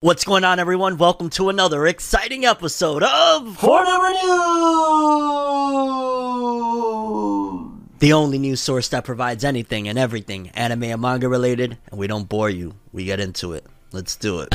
What's going on, everyone? Welcome to another exciting episode of Forever News! the only news source that provides anything and everything anime and manga related, and we don't bore you. We get into it. Let's do it.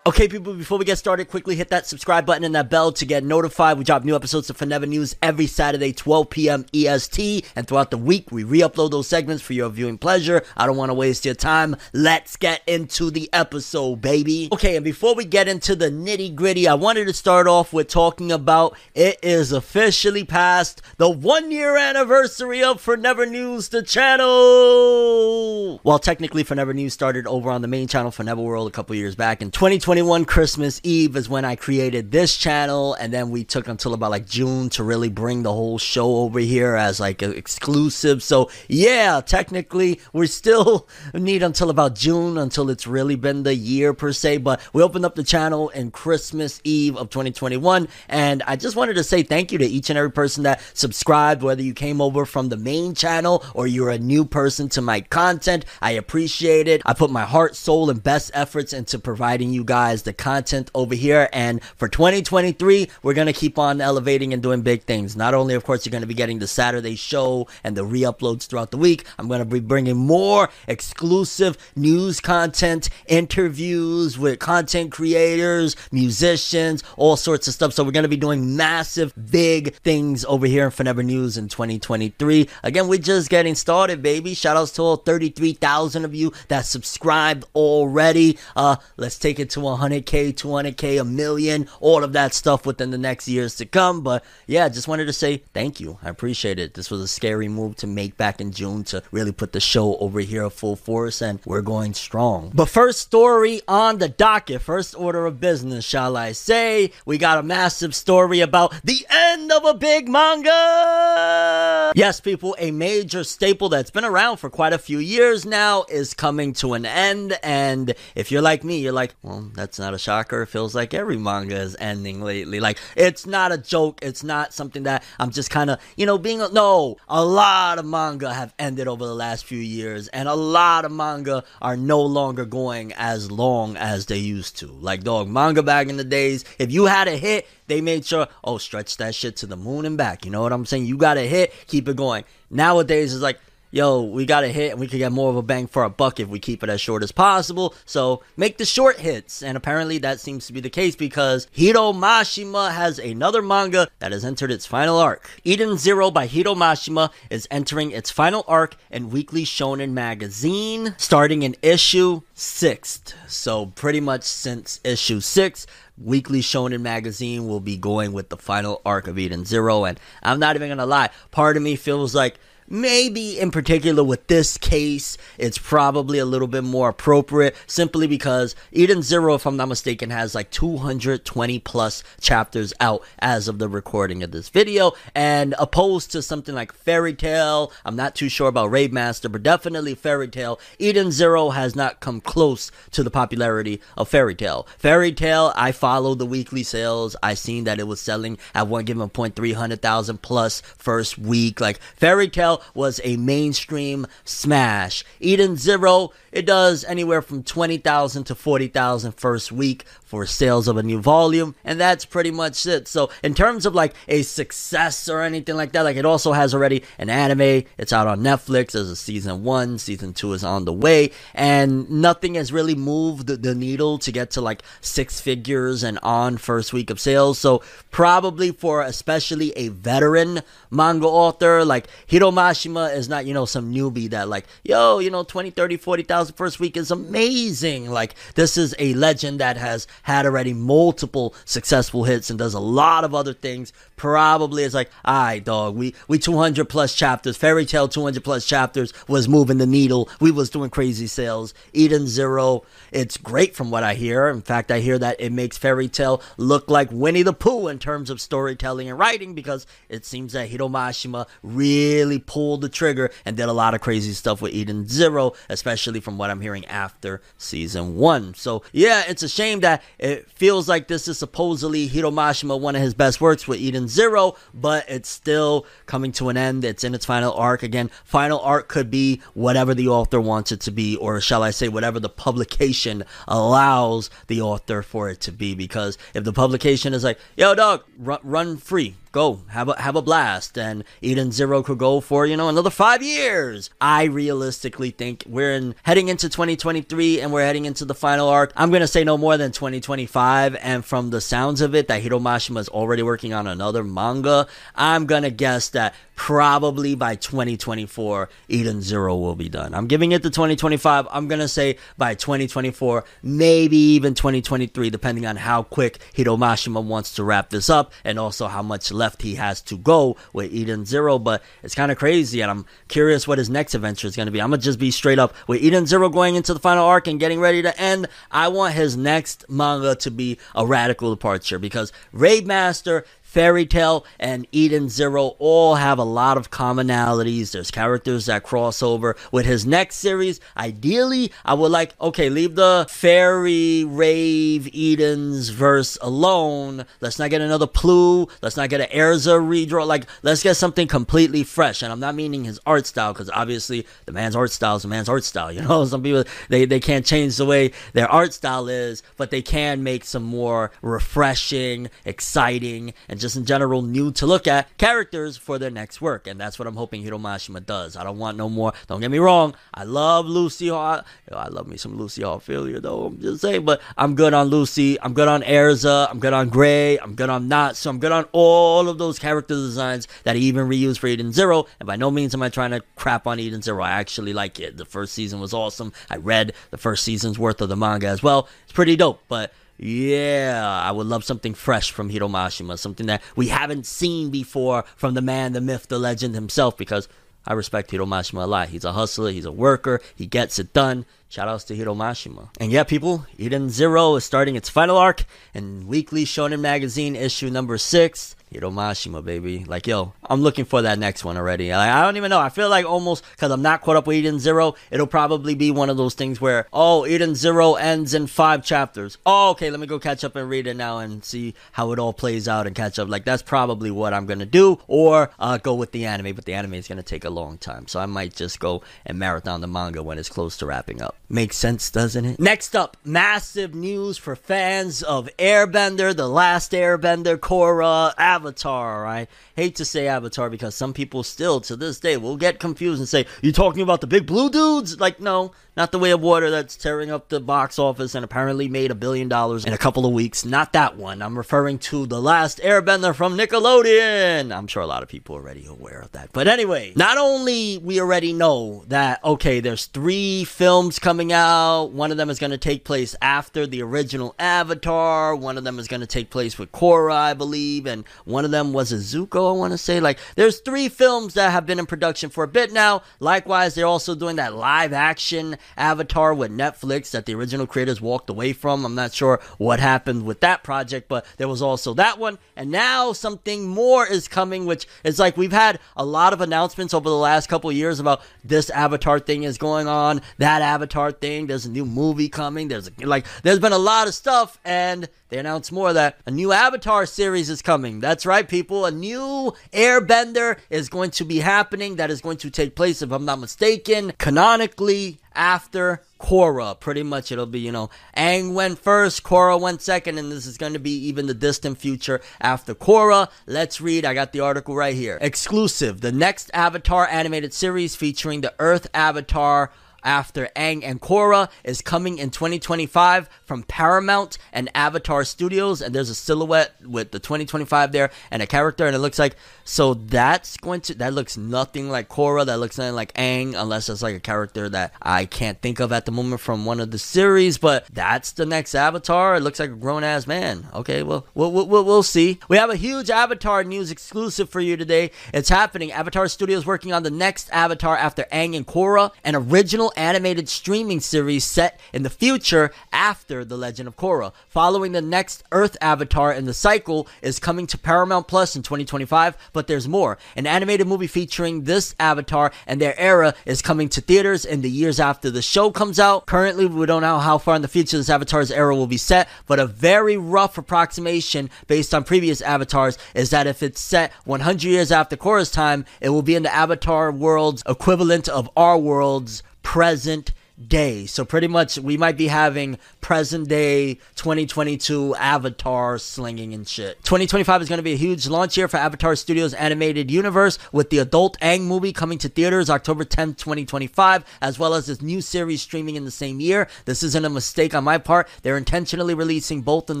Okay, people, before we get started, quickly hit that subscribe button and that bell to get notified. We drop new episodes of Forever News every Saturday, 12 p.m. EST. And throughout the week, we re upload those segments for your viewing pleasure. I don't want to waste your time. Let's get into the episode, baby. Okay, and before we get into the nitty gritty, I wanted to start off with talking about it is officially past the one year anniversary of Forever News, the channel. Well, technically, Forever News started over on the main channel, Forever World, a couple years back. In 2021, Christmas Eve is when I created this channel, and then we took until about like June to really bring the whole show over here as like exclusive. So, yeah, technically, we still need until about June until it's really been the year per se. But we opened up the channel in Christmas Eve of 2021, and I just wanted to say thank you to each and every person that subscribed, whether you came over from the main channel or you're a new person to my content. I appreciate it. I put my heart, soul, and best efforts into providing you guys the content over here. And for 2023, we're going to keep on elevating and doing big things. Not only, of course, you're going to be getting the Saturday show and the re uploads throughout the week, I'm going to be bringing more exclusive news content, interviews with content creators, musicians, all sorts of stuff. So we're going to be doing massive, big things over here in Forever News in 2023. Again, we're just getting started, baby. Shout outs to all 33,000 of you that subscribed already. Uh, let's take it to 100k, 200k, a million, all of that stuff within the next years to come. But yeah, just wanted to say thank you. I appreciate it. This was a scary move to make back in June to really put the show over here full force, and we're going strong. But first story on the docket, first order of business, shall I say, we got a massive story about the end of a big manga. Yes, people, a major staple that's been around for quite a few years now is coming to an end. And if you're like me, you're like, well, that's not a shocker. It feels like every manga is ending lately. Like, it's not a joke. It's not something that I'm just kind of, you know, being, A, no, a lot of manga have ended over the last few years. And a lot of manga are no longer going as long as they used to. Like, dog, manga back in the days, if you had a hit, they made sure, oh, stretch that shit to the moon and back. You know what I'm saying? You got a hit, keep it going. Nowadays, it's like, yo, we got a hit and we could get more of a bang for our buck if we keep it as short as possible. So make the short hits. And apparently that seems to be the case because Hiro Mashima has another manga that has entered its final arc. Eden Zero by Hiro Mashima is entering its final arc in Weekly Shonen Magazine, starting in issue 6th. So pretty much since issue 6, Weekly Shonen Magazine will be going with the final arc of Eden Zero. And I'm not even gonna lie, part of me feels like maybe in particular with this case, it's probably a little bit more appropriate simply because Eden Zero, if I'm not mistaken, has like 220 plus chapters out as of the recording of this video. And opposed to something like Fairy Tail, I'm not too sure about Rave Master, but definitely Fairy Tail, Eden Zero has not come close to the popularity of Fairy Tail. Fairy Tail, I follow the weekly sales. I seen that it was selling at one given point 300,000 plus first week. Like Fairy Tail was a mainstream smash. Eden Zero, it does anywhere from 20,000 to 40,000 first week for sales of a new volume, and that's pretty much it. So, in terms of like a success or anything like that, like it also has already an anime, it's out on Netflix. There's a season one, season two is on the way, and nothing has really moved the, needle to get to like six figures and on first week of sales. So, probably for especially a veteran manga author, like Hiro Mashima is not, you know, some newbie that like, yo, you know, 20, 30, 40,000 first week is amazing. Like, this is a legend that has had already multiple successful hits and does a lot of other things. Probably is like, all right, dog, we, we 200 plus chapters, Fairy Tail 200 plus chapters was moving the needle. We was doing crazy sales. Eden Zero, it's great from what I hear. In fact, I hear that it makes Fairy Tail look like Winnie the Pooh in terms of storytelling and writing because it seems that Hiro Mashima really pulled the trigger and did a lot of crazy stuff with Eden Zero, especially from what I'm hearing after season one. So yeah, it's a shame that it feels like this is supposedly Hiro Mashima, one of his best works with Eden Zero, but it's still coming to an end. It's in its final arc. Again, final arc could be whatever the author wants it to be, or shall I say, whatever the publication allows the author for it to be. Because if the publication is like, yo, dog, run, run free, go have a have a blast and eden zero could go for you know another five years. I realistically think we're in heading into 2023 and we're heading into the final arc. I'm gonna say no more than 2025 and from the sounds of it that hiro mashima is already working on another manga i'm gonna guess that probably by 2024 eden zero will be done. I'm giving it to 2025 i'm gonna say by 2024 maybe even 2023 depending on how quick hiro mashima wants to wrap this up and also how much left he has to go with eden zero. But it's kind of crazy and i'm curious what his next adventure is going to be. I'm gonna just be straight up with eden zero going into the final arc and getting ready to end. I want his next manga to be a radical departure because rave master Fairy Tail and Eden Zero all have a lot of commonalities. There's characters that cross over. With his next series, ideally, I would like, okay, leave the Fairy, Rave, Eden's verse alone. Let's not get another Plue. Let's not get an Erza redraw. Like, let's get something completely fresh. And I'm not meaning his art style, because obviously the man's art style is the man's art style. You know, some people, they, they can't change the way their art style is, but they can make some more refreshing, exciting, and just in general new to look at characters for their next work. And that's what I'm hoping Hiro Mashima does. I don't want no more. Don't get me wrong. I love Lucy Hart. I love me some Lucy Heartfilia though. I'm just saying, but I'm good on Lucy. I'm good on Erza. I'm good on Gray. I'm good on Natsu. I'm good on all of those character designs that he even reused for Eden Zero. And by no means am I trying to crap on Eden Zero. I actually like it. The first season was awesome. I read the first season's worth of the manga as well. It's pretty dope, but yeah, I would love something fresh from Hiro Mashima, something that we haven't seen before from the man, the myth, the legend himself, because I respect Hiro Mashima a lot. He's a hustler, he's a worker, he gets it done. Shout outs to Hiro Mashima. And yeah, people, Eden Zero is starting its final arc in Weekly Shonen Magazine issue number six. Hiro Mashima, baby. Like, yo, I'm looking for that next one already. Like, I don't even know. I feel like almost, because I'm not caught up with Eden Zero, it'll probably be one of those things where, oh, Eden Zero ends in five chapters. Oh, okay, let me go catch up and read it now and see how it all plays out and catch up. Like, that's probably what I'm going to do. Or uh, go with the anime, but the anime is going to take a long time. So I might just go and marathon the manga when it's close to wrapping up. Makes sense, doesn't it? Next up, massive news for fans of Airbender, The Last Airbender, Korra, Avatar. I hate to say Avatar because some people still, to this day, will get confused and say, You talking about the big blue dudes? Like, no, not the way of water that's tearing up the box office and apparently made a billion dollars in a couple of weeks. Not that one. I'm referring to The Last Airbender from Nickelodeon. I'm sure a lot of people are already aware of that. But anyway, not only we already know that, okay, there's three films coming out. One of them is going to take place after the original Avatar. One of them is going to take place with Korra, I believe. And one of them was a Zuko, I want to say. Like, there's three films that have been in production for a bit now. Likewise, they're also doing that live action Avatar with Netflix that the original creators walked away from. I'm not sure what happened with that project, but there was also that one. And now something more is coming, which is like we've had a lot of announcements over the last couple years about this Avatar thing is going on, that Avatar thing. There's a new movie coming. There's like there's been a lot of stuff, and they announced more that a new Avatar series is coming. That's right, people. A new Airbender is going to be happening. That is going to take place, if I'm not mistaken, canonically after Korra. Pretty much it'll be, you know, Aang went first, Korra went second, and this is going to be even the distant future after Korra. Let's read. I got the article right here. Exclusive. The next Avatar animated series featuring the Earth Avatar after Aang and Korra is coming in 2025 from Paramount and Avatar Studios. And there's a silhouette with the 2025 there and a character, and it looks like so that's going to that looks nothing like Korra. That looks nothing like Aang, unless it's like a character that I can't think of at the moment from one of the series. But that's the next Avatar. It looks like a grown ass man. Okay, well we'll, we'll we'll see. We have a huge Avatar news exclusive for you today. It's happening. Avatar Studios working on the next Avatar after Aang and Korra, an original animated streaming series set in the future after The Legend of Korra. Following the next Earth Avatar in the cycle is coming to Paramount Plus in 2025, but there's more. An animated movie featuring this Avatar and their era is coming to theaters in the years after the show comes out. Currently, we don't know how far in the future this Avatar's era will be set, but a very rough approximation based on previous Avatars is that if it's set 100 years after Korra's time, it will be in the Avatar world's equivalent of our world's present day. So pretty much we might be having present day 2022 Avatar slinging and shit. 2025 is going to be a huge launch year for Avatar Studios animated universe with the adult Aang movie coming to theaters October 10th, 2025, as well as this new series streaming in the same year. This isn't a mistake on my part. They're intentionally releasing both in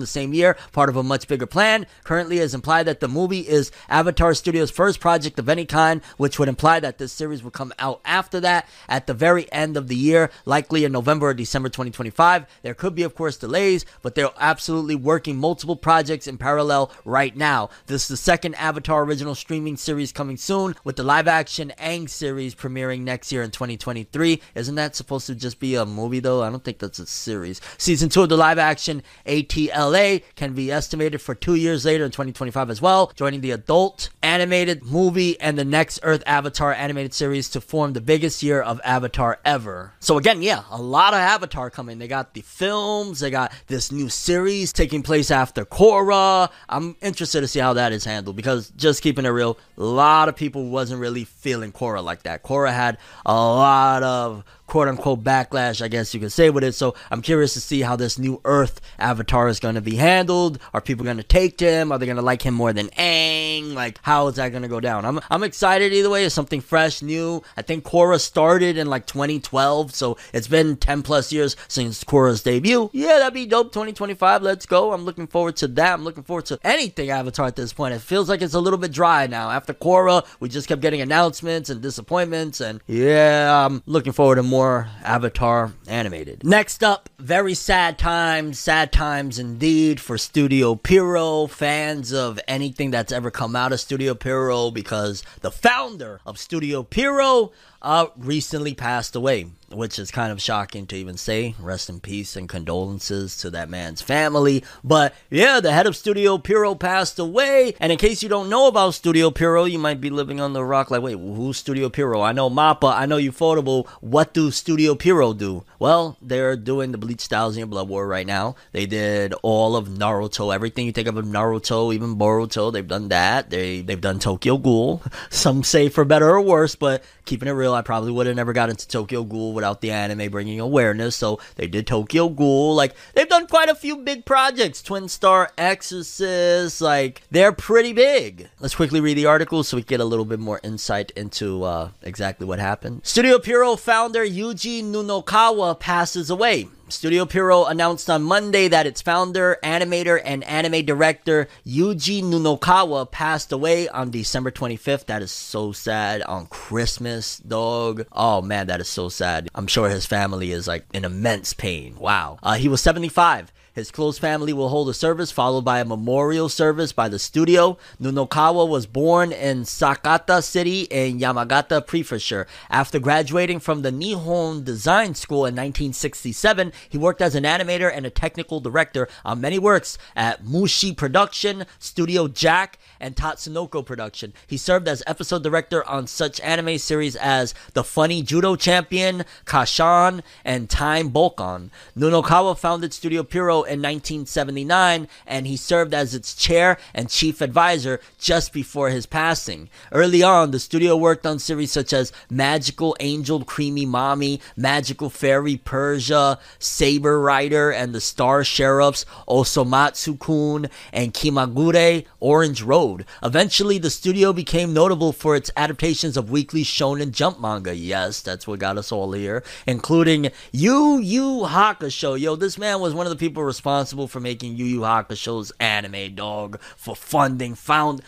the same year, part of a much bigger plan. Currently is implied that the movie is Avatar Studios' first project of any kind, which would imply that this series will come out after that at the very end of the year, likely in November or December 2025. There could be, of course, delays, but they're absolutely working multiple projects in parallel right now. This is the second Avatar original streaming series coming soon, with the live action Aang series premiering next year in 2023. Isn't that supposed to just be a movie, though? I don't think that's a series. Season 2 of the live action ATLA can be estimated for two years later in 2025 as well, joining the adult animated movie and the next Earth Avatar animated series to form the biggest year of Avatar ever. So, again, yeah, a lot of Avatar coming. They got the films, they got this new series taking place after Korra. I'm interested to see how that is handled because just keeping it real, a lot of people wasn't really feeling Korra like that. Korra had a lot of quote unquote backlash, I guess you could say, with it. So I'm curious to see how this new Earth avatar is going to be handled. Are people going to take him? Are they going to like him more than Aang? Like, how is that going to go down? I'm, I'm excited either way. It's something fresh, new. I think Korra started in like 2012, so it's been 10 plus years since Korra's debut. Yeah, that'd be dope. 2025, let's go. I'm looking forward to that. I'm looking forward to anything Avatar at this point. It feels like it's a little bit dry now. After Korra, we just kept getting announcements and disappointments, and yeah, I'm looking forward to more Avatar animated. Next up, very sad times, sad times indeed for Studio Pierrot, fans of anything that's ever come out of Studio Pierrot, because the founder of Studio Pierrot uh, recently passed away, which is kind of shocking to even say. Rest in peace and condolences to that man's family. But yeah, the head of Studio Pierrot passed away. And in case you don't know about Studio Pierrot, you might be living on the rock like, wait, who's Studio Pierrot? I know Mappa, I know Ufotable. What do Studio Pierrot do? Well, they're doing the Bleach Thousand Year Blood War right now. They did all of Naruto, everything you think of Naruto, even Boruto. They've done that. They they've done Tokyo Ghoul. Some say for better or worse, but keeping it real, I probably would have never got into Tokyo Ghoul without the anime bringing awareness. So they did Tokyo Ghoul. Like they've done quite a few big projects. Twin Star Exorcist. Like they're pretty big. Let's quickly read the article so we get a little bit more insight into uh, exactly what happened. Studio Pierrot founder Yuji Nunokawa passes away. Studio Pierrot announced on Monday that its founder, animator, and anime director Yuji Nunokawa passed away on December 25th. That is so sad. On Christmas, dog. Oh man, that is so sad. I'm sure his family is like in immense pain. Wow. Uh, he was 75. His close family will hold a service followed by a memorial service by the studio. Nunokawa was born in Sakata City in Yamagata Prefecture. After graduating from the Nihon Design School in 1967, he worked as an animator and a technical director on many works at Mushi Production, Studio Jack, and Tatsunoko Production. He served as episode director on such anime series as The Funny Judo Champion, Casshan, and Time Bokan. Nunokawa founded Studio In 1979, and he served as its chair and chief advisor just before his passing. Early on, the studio worked on series such as Magical Angel Creamy Mami, Magical Fairy Persia, Saber Rider and the Star Sheriffs, Osomatsu Kun, and Kimagure Orange Road. Eventually, the studio became notable for its adaptations of weekly shonen jump manga. Yes, that's what got us all here, including Yu Yu Hakusho. Yo, this man was one of the people responsible for making Yu Yu Hakusho's anime dog for funding. Found.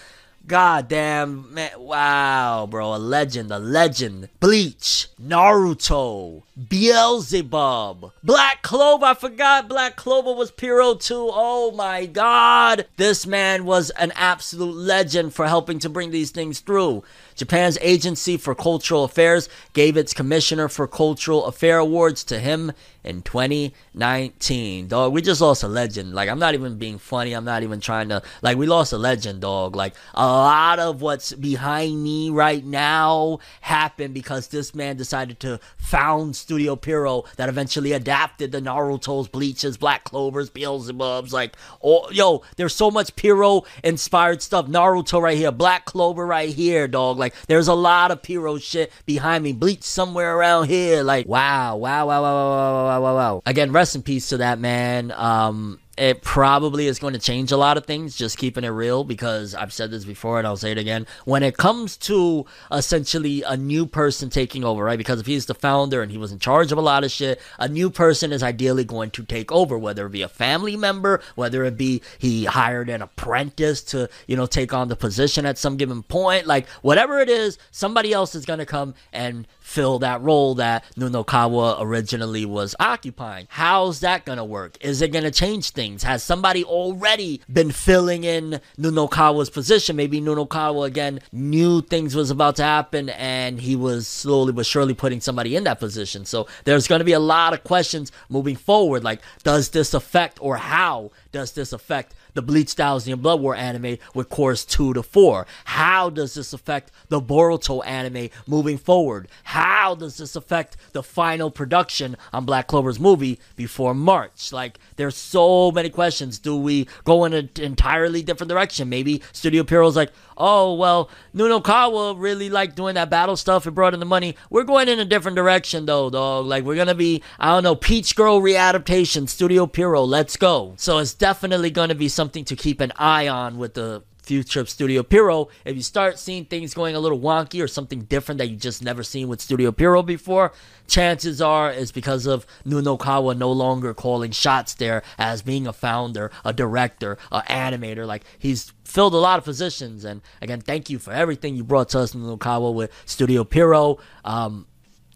God damn, man. Wow, bro. A legend, a legend. Bleach, Naruto, Beelzebub, Black Clover. I forgot Black Clover was Pierrot too. Oh my god. This man was an absolute legend for helping to bring these things through. Japan's Agency for Cultural Affairs gave its Commissioner for Cultural Affair Awards to him in 2019. Dog, we just lost a legend. Like, I'm not even being funny. I'm not even trying to, like, we lost a legend, dog. Like, a lot of what's behind me right now happened because this man decided to found Studio Pierrot that eventually adapted the Naruto's, Bleaches, Black Clovers, Beelzebubs. Like, oh, yo, there's so much Pierrot inspired stuff. Naruto right here, Black Clover right here, dog. Like, there's a lot of Pierrot shit behind me. Bleach somewhere around here. Like, wow, wow, wow, wow, wow, wow, wow, wow, wow. Again, rest in peace to that man. Um, it probably is going to change a lot of things, just keeping it real, because I've said this before and I'll say it again. When it comes to essentially a new person taking over, right? Because if he's the founder and he was in charge of a lot of shit, a new person is ideally going to take over, whether it be a family member, whether it be he hired an apprentice to, you know, take on the position at some given point. Like, whatever it is, somebody else is going to come and fill that role that Nunokawa originally was occupying. How's that gonna work? Is it gonna change things? Has somebody already been filling in Nunokawa's position? Maybe Nunokawa again knew things was about to happen and he was slowly but surely putting somebody in that position. So there's gonna be a lot of questions moving forward. Like, does this affect or how does this affect the Bleach Thousand and Blood War anime with course 2 to 4? How does this affect the Boruto anime moving forward? How does this affect the final production on Black Clover's movie before March? Like, there's so many questions. Do we go in an entirely different direction? Maybe Studio Pierrot's like, oh, well, Nunokawa really liked doing that battle stuff. It brought in the money. We're going in a different direction, though, dog. Like, we're going to be, I don't know, Peach Girl readaptation, Studio Pierrot, let's go. So it's definitely going to be something to keep an eye on with the future of Studio Pierrot. If you start seeing things going a little wonky or something different that you just never seen with Studio Pierrot before, chances are it's because of Nunokawa no longer calling shots there as being a founder, a director, an animator. Like he's filled a lot of positions. And again, thank you for everything you brought to us, Nunokawa, with Studio Pierrot. Um,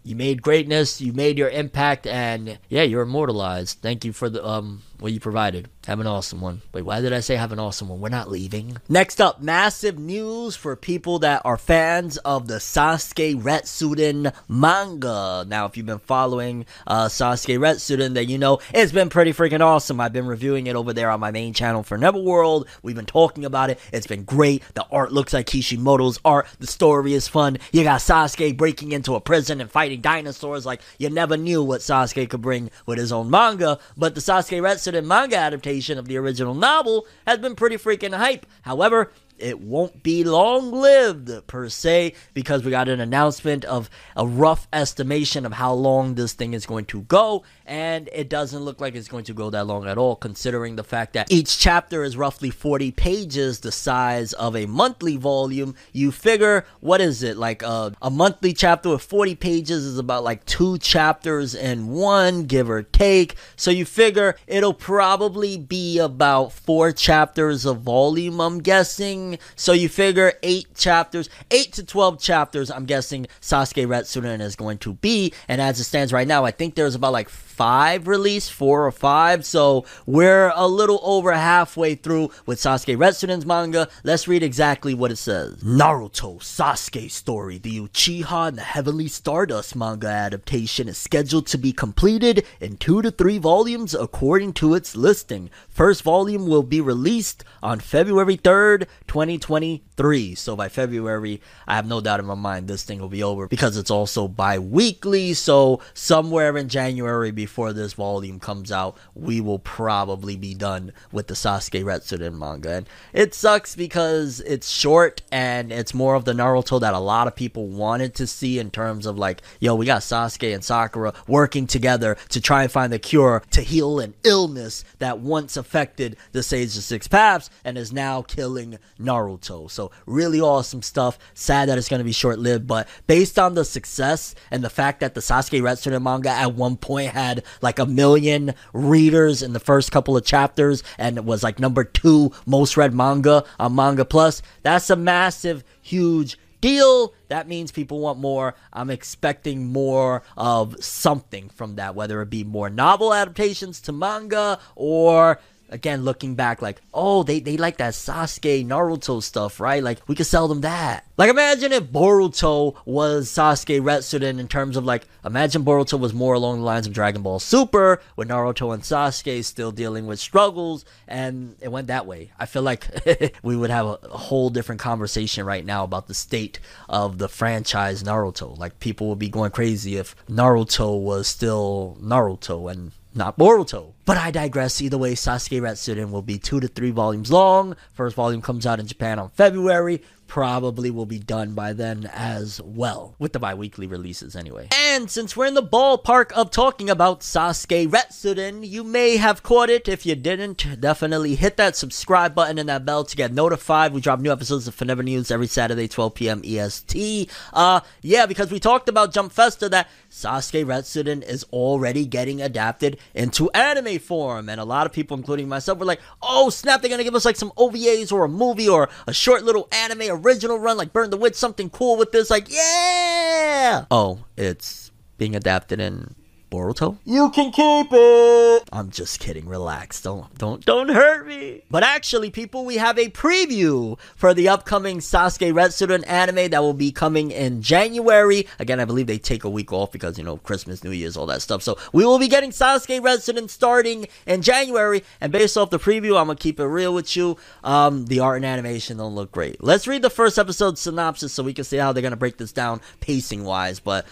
you made greatness, you made your impact, and yeah, you're immortalized. Thank you for the um what you provided. Have an awesome one. Wait, why did I say have an awesome one? We're not leaving. Next up, massive news for people that are fans of the Sasuke Retsuden manga. Now, if you've been following uh, Sasuke Retsuden, then you know it's been pretty freaking awesome. I've been reviewing it over there on my main channel for Neverworld. We've been talking about it. It's been great. The art looks like Kishimoto's art. The story is fun. You got Sasuke breaking into a prison and fighting dinosaurs. Like you never knew what Sasuke could bring with his own manga. But the Sasuke Retsuden manga adaptation of the original novel has been pretty freaking hype. However, it won't be long lived per se because we got an announcement of a rough estimation of how long this thing is going to go and it doesn't look like it's going to go that long at all considering the fact that each chapter is roughly 40 pages the size of a monthly volume. You figure what is it? Like a, a monthly chapter with 40 pages is about like two chapters in one give or take. So you figure it'll probably be about four chapters of volume i'm guessing. So you figure eight chapters, eight to twelve chapters. I'm guessing Sasuke Retsuden is going to be, and as it stands right now, I think there's about like five release, four or five. So we're a little over halfway through with Sasuke Retsuden's manga. Let's read exactly what it says. Naruto Sasuke story, the Uchiha and the Heavenly Stardust manga adaptation is scheduled to be completed in two to three volumes according to its listing. First volume will be released on February 3rd, 2023. So by February, I have no doubt in my mind this thing will be over because it's also bi weekly. So somewhere in January before before this volume comes out, we will probably be done with the Sasuke Retsuden manga. And it sucks because it's short and it's more of the Naruto that a lot of people wanted to see in terms of like, yo, we got Sasuke and Sakura working together to try and find the cure to heal an illness that once affected the Sage of Six Paths and is now killing Naruto. So really awesome stuff. Sad that it's going to be short lived, but based on the success and the fact that the Sasuke Retsuden manga at one point had like a million readers in the first couple of chapters and it was like number two most read manga on Manga Plus, that's a massive, huge deal. That means people want more. I'm expecting more of something from that, whether it be more novel adaptations to manga or again looking back like oh they, they like that sasuke naruto stuff right? Like we could sell them that. Like imagine if boruto was sasuke retsuden in terms of like imagine boruto was more along the lines of dragon ball super with naruto and sasuke still dealing with struggles and it went that way. I feel like we would have a, a whole different conversation right now about the state of the franchise naruto. Like people would be going crazy if naruto was still naruto and not Boruto. But I digress. Either way, Sasuke Retsuden will be two to three volumes long. First volume comes out in Japan on February. Probably will be done by then as well, with the bi weekly releases anyway. And since we're in the ballpark of talking about Sasuke Retsuden, you may have caught it. If you didn't, definitely hit that subscribe button and that bell to get notified. We drop new episodes of Forever News every Saturday, 12 p.m. EST. Uh, yeah, because we talked about Jump Festa that Sasuke Retsuden is already getting adapted into anime form. And a lot of people, including myself, were like, oh snap, they're gonna give us like some OVAs or a movie or a short little anime original run like Burn the Witch, something cool with this. Like, yeah! Oh, it's being adapted in Boruto? You can keep it. I'm just kidding. Relax. Don't don't don't hurt me. But actually, people, we have a preview for the upcoming Sasuke Retsuden anime that will be coming in January. Again, I believe they take a week off because you know Christmas, New Year's, all that stuff. So we will be getting Sasuke Retsuden starting in January. And based off the preview, I'm gonna keep it real with you. Um, the art and animation don't look great. Let's read the first episode synopsis so we can see how they're gonna break this down pacing wise. But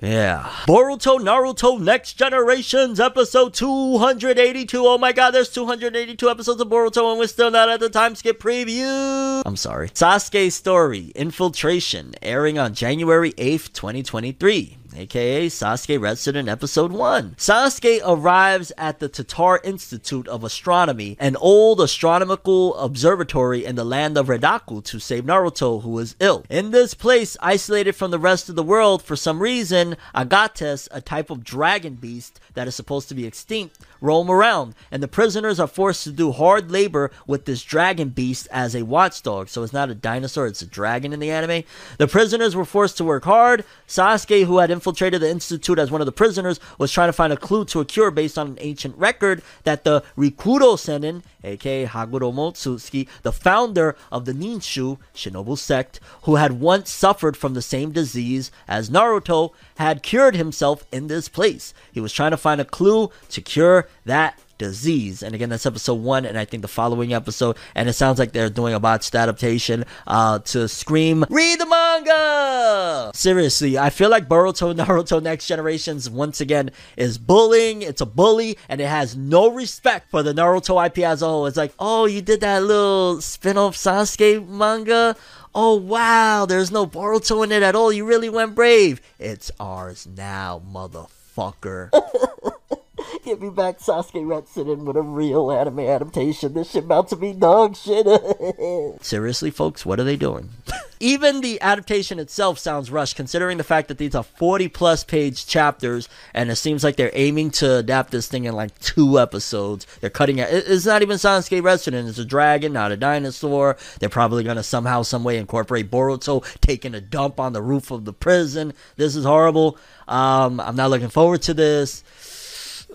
yeah. Boruto Naruto Next Generations episode 282. Oh my god, there's 282 episodes of Boruto and we're still not at the time skip preview. I'm sorry. Sasuke Story Infiltration airing on January 8th, 2023 aka Sasuke Retsuden Episode 1. Sasuke arrives at the Tatar Institute of Astronomy, an old astronomical observatory in the land of Redaku to save Naruto, who is ill. In this place, isolated from the rest of the world, for some reason, Agates, a type of dragon beast that is supposed to be extinct, roam around, and the prisoners are forced to do hard labor with this dragon beast as a watchdog. So it's not a dinosaur, it's a dragon in the anime. The prisoners were forced to work hard. Sasuke, who had infiltrated the institute as one of the prisoners, was trying to find a clue to a cure based on an ancient record that the Rikudo Sennin, aka Hagoromo Otsutsuki, the founder of the Ninshu Shinobu sect, who had once suffered from the same disease as Naruto, had cured himself in this place. He was trying to find a clue to cure that disease. And again, that's episode one, and I think the following episode. And it sounds like they're doing a botched adaptation uh, to Scream. Read the manga! Seriously, I feel like Boruto Naruto Next Generations once again is bullying. It's a bully, and it has no respect for the Naruto IP as a whole. It's like, oh, you did that little spin off Sasuke manga? Oh wow, there's no Boruto in it at all. You really went brave. It's ours now, motherfucker. Give me back Sasuke Retsuden with a real anime adaptation. This shit about to be dog shit. Seriously, folks, what are they doing? Even the adaptation itself sounds rushed, considering the fact that these are 40 plus page chapters, and it seems like they're aiming to adapt this thing in like two episodes. They're cutting it. It's not even Sasuke Retsuden. It's a dragon, not a dinosaur. They're probably gonna somehow, some way incorporate Boruto taking a dump on the roof of the prison. This is horrible. Um, I'm not looking forward to this.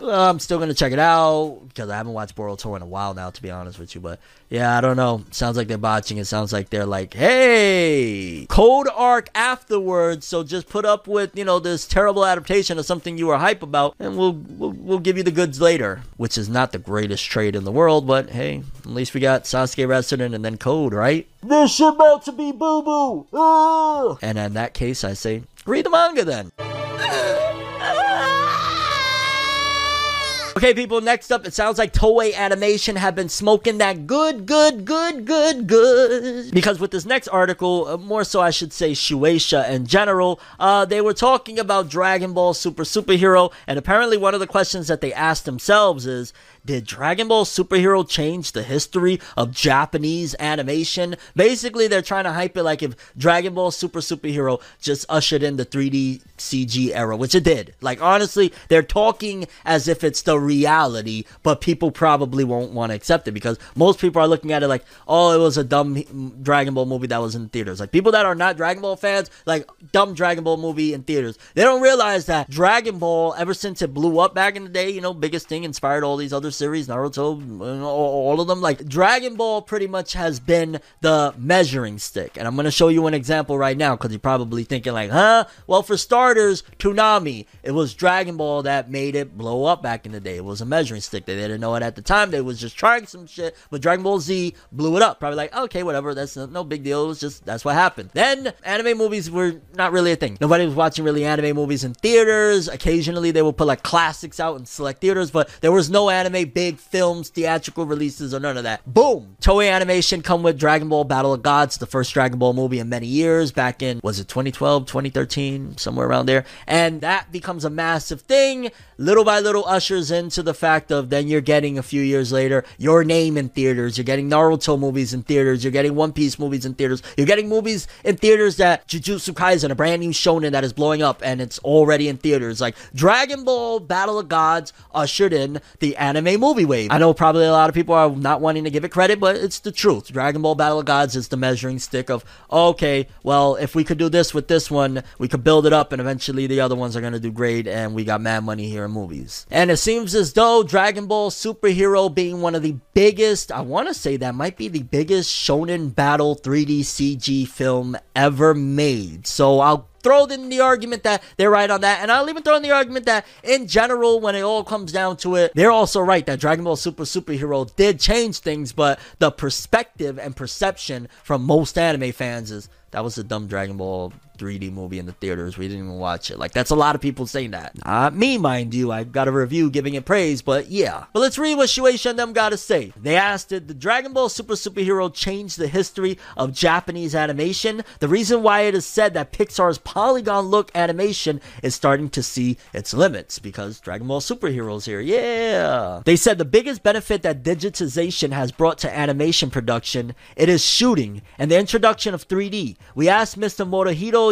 Uh, I'm still gonna check it out because I haven't watched Boruto in a while now, to be honest with you. But yeah, I don't know. Sounds like they're botching. It sounds like they're like, "Hey, code arc afterwards." So just put up with you know this terrible adaptation of something you were hype about, and we'll we'll, we'll give you the goods later. Which is not the greatest trade in the world, but hey, at least we got Sasuke Retsuden and then Code, right? This shit about to be boo boo. And in that case, I say, read the manga then. Okay, people, next up, it sounds like Toei Animation have been smoking that good, good, good, good, good. Because with this next article, uh, more so I should say Shueisha in general, uh, they were talking about Dragon Ball Super Superhero, and apparently one of the questions that they asked themselves is, did Dragon Ball Superhero change the history of Japanese animation? Basically, they're trying to hype it like if Dragon Ball Super Superhero just ushered in the 3D CG era, which it did. Like, honestly, they're talking as if it's the reality, but people probably won't want to accept it because most people are looking at it like, oh, it was a dumb Dragon Ball movie that was in theaters. Like, people that are not Dragon Ball fans, like, dumb Dragon Ball movie in theaters. They don't realize that Dragon Ball, ever since it blew up back in the day, you know, biggest thing, inspired all these other series, Naruto, all of them. Like Dragon Ball pretty much has been the measuring stick. And I'm going to show you an example right now because you're probably thinking like, huh? Well, for starters, Toonami, it was Dragon Ball that made it blow up back in the day. It was a measuring stick. They didn't know it at the time. They was just trying some shit, but Dragon Ball Z blew it up. Probably like, okay, whatever. That's no big deal. It was just, that's what happened. Then anime movies were not really a thing. Nobody was watching really anime movies in theaters. Occasionally they would put like classics out in select theaters, but there was no anime big films, theatrical releases, or none of that. Boom! Toei Animation come with Dragon Ball Battle of Gods, the first Dragon Ball movie in many years, back in, was it 2012, 2013, somewhere around there. And that becomes a massive thing. Little by little ushers into the fact of then you're getting a few years later your name in theaters. You're getting Naruto movies in theaters. You're getting One Piece movies in theaters. You're getting movies in theaters that Jujutsu Kaisen, a brand new shonen that is blowing up and it's already in theaters. Like Dragon Ball Battle of Gods ushered in the anime movie wave. I know probably a lot of people are not wanting to give it credit, but it's the truth. Dragon Ball Battle of Gods is the measuring stick of, okay, well, if we could do this with this one, we could build it up and eventually the other ones are going to do great and we got mad money here in movies. And it seems as though Dragon Ball Superhero being one of the biggest, I want to say that might be the biggest shonen battle 3D CG film ever made. So I'll throw in the argument that they're right on that. And I'll even throw in the argument that, in general, when it all comes down to it, they're also right that Dragon Ball Super Superhero did change things, but the perspective and perception from most anime fans is that was a dumb Dragon Ball 3D movie in the theaters. We didn't even watch it. Like, that's a lot of people saying that. Not me, mind you. I got a review giving it praise, but yeah. But let's read what Shueisha and them got to say. They asked, Did the Dragon Ball Super Superhero change the history of Japanese animation? The reason why it is said that Pixar's polygon look animation is starting to see its limits because Dragon Ball Superheroes here. Yeah. They said the biggest benefit that digitization has brought to animation production, it is shooting and the introduction of 3D. We asked Mr.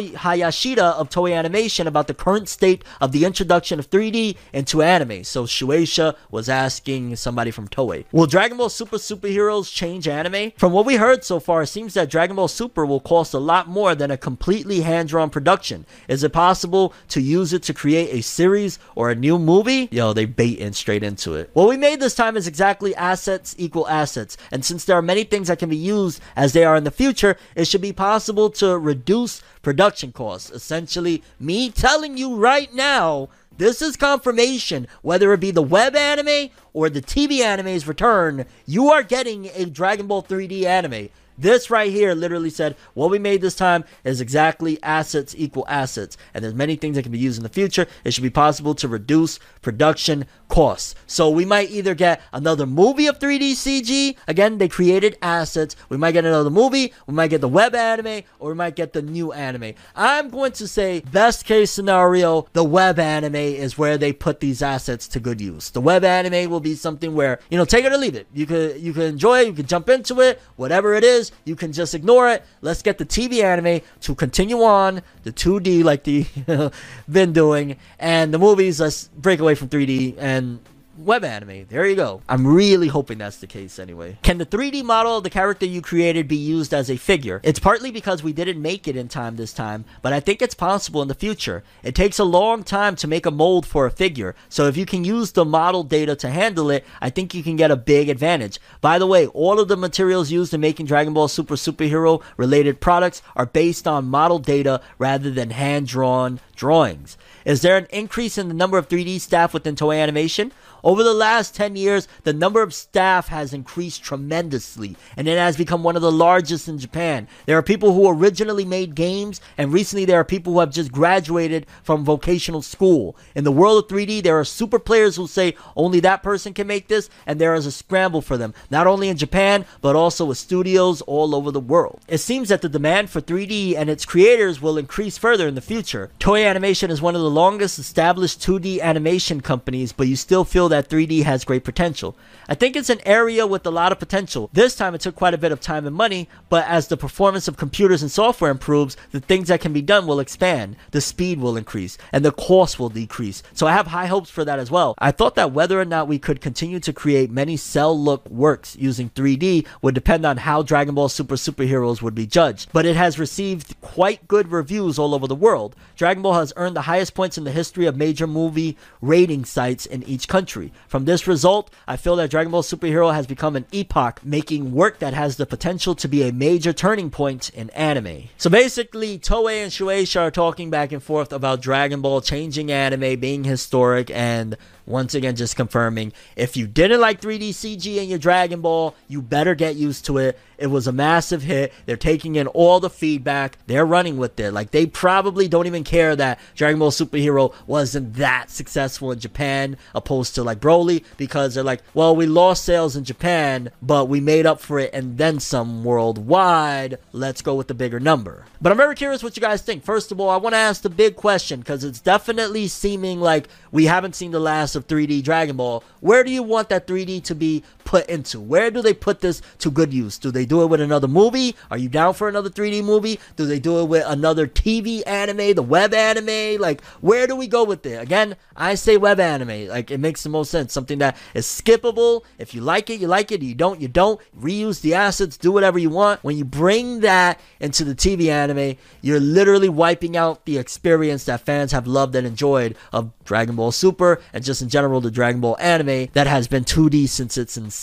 Hayashida of Toei Animation about the current state of the introduction of 3D into anime. So Shueisha was asking somebody from Toei. Will Dragon Ball Super Superheroes change anime? From what we heard so far, it seems that Dragon Ball Super will cost a lot more than a completely hand-drawn production. Is it possible to use it to create a series or a new movie? Yo, they baiting straight into it. What we made this time is exactly assets equal assets. And since there are many things that can be used as they are in the future, it should be possible to reduce production costs. Essentially, me telling you right now, this is confirmation, whether it be the web anime or the TV anime's return, you are getting a Dragon Ball 3D anime. This right here literally said what we made this time is exactly assets equal assets. And there's many things that can be used in the future. It should be possible to reduce production costs. So we might either get another movie of 3D CG. Again, they created assets. We might get another movie. We might get the web anime or we might get the new anime. I'm going to say best case scenario, the web anime is where they put these assets to good use. The web anime will be something where, you know, take it or leave it. You could you can enjoy it, you can jump into it, whatever it is, you can just ignore it. Let's get the TV anime to continue on the 2D like the been doing, and the movies let's break away from 3D and web anime. There you go. I'm really hoping that's the case anyway. Can the 3D model of the character you created be used as a figure? It's partly because we didn't make it in time this time, but I think it's possible in the future. It takes a long time to make a mold for a figure, so if you can use the model data to handle it, I think you can get a big advantage. By the way, all of the materials used in making Dragon Ball Super Superhero related products are based on model data rather than hand drawn drawings. Is there an increase in the number of 3D staff within Toei Animation? Over the last 10 years, the number of staff has increased tremendously, and it has become one of the largest in Japan. There are people who originally made games, and recently there are people who have just graduated from vocational school. In the world of 3D, there are super players who say only that person can make this, and there is a scramble for them, not only in Japan, but also with studios all over the world. It seems that the demand for 3D and its creators will increase further in the future. Toei Animation is one of the longest established 2D animation companies, but you still feel that 3D has great potential. I think it's an area with a lot of potential. This time it took quite a bit of time and money, but as the performance of computers and software improves, the things that can be done will expand, the speed will increase, and the cost will decrease. So I have high hopes for that as well. I thought that whether or not we could continue to create many cel look works using 3D would depend on how Dragon Ball Super Superheroes would be judged, but it has received quite good reviews all over the world. Dragon Ball has earned the highest points in the history of major movie rating sites in each country. From this result, I feel that Dragon Ball Superhero has become an epoch, making work that has the potential to be a major turning point in anime. So basically, Toei and Shueisha are talking back and forth about Dragon Ball changing anime, being historic, and once again just confirming if you didn't like 3D CG in your Dragon Ball, you better get used to it. It was a massive hit. They're taking in all the feedback. They're running with it. Like they probably don't even care that Dragon Ball Superhero wasn't that successful in Japan opposed to like Broly because they're like, well, we lost sales in Japan, but we made up for it and then some worldwide. Let's go with the bigger number. But I'm very curious what you guys think. First of all, I want to ask the big question because it's definitely seeming like we haven't seen the last of 3D Dragon Ball. Where do you want that 3D to be put into? Where do they put this to good use? Do they do it with another movie? Are you down for another 3D movie? Do they do it with another TV anime, the web anime? Like, where do we go with it? Again, I say web anime. Like, it makes the most sense. Something that is skippable. If you like it, you like it. You don't, you don't. Reuse the assets, do whatever you want. When you bring that into the TV anime, you're literally wiping out the experience that fans have loved and enjoyed of Dragon Ball Super and just in general the Dragon Ball anime that has been 2D since its inception.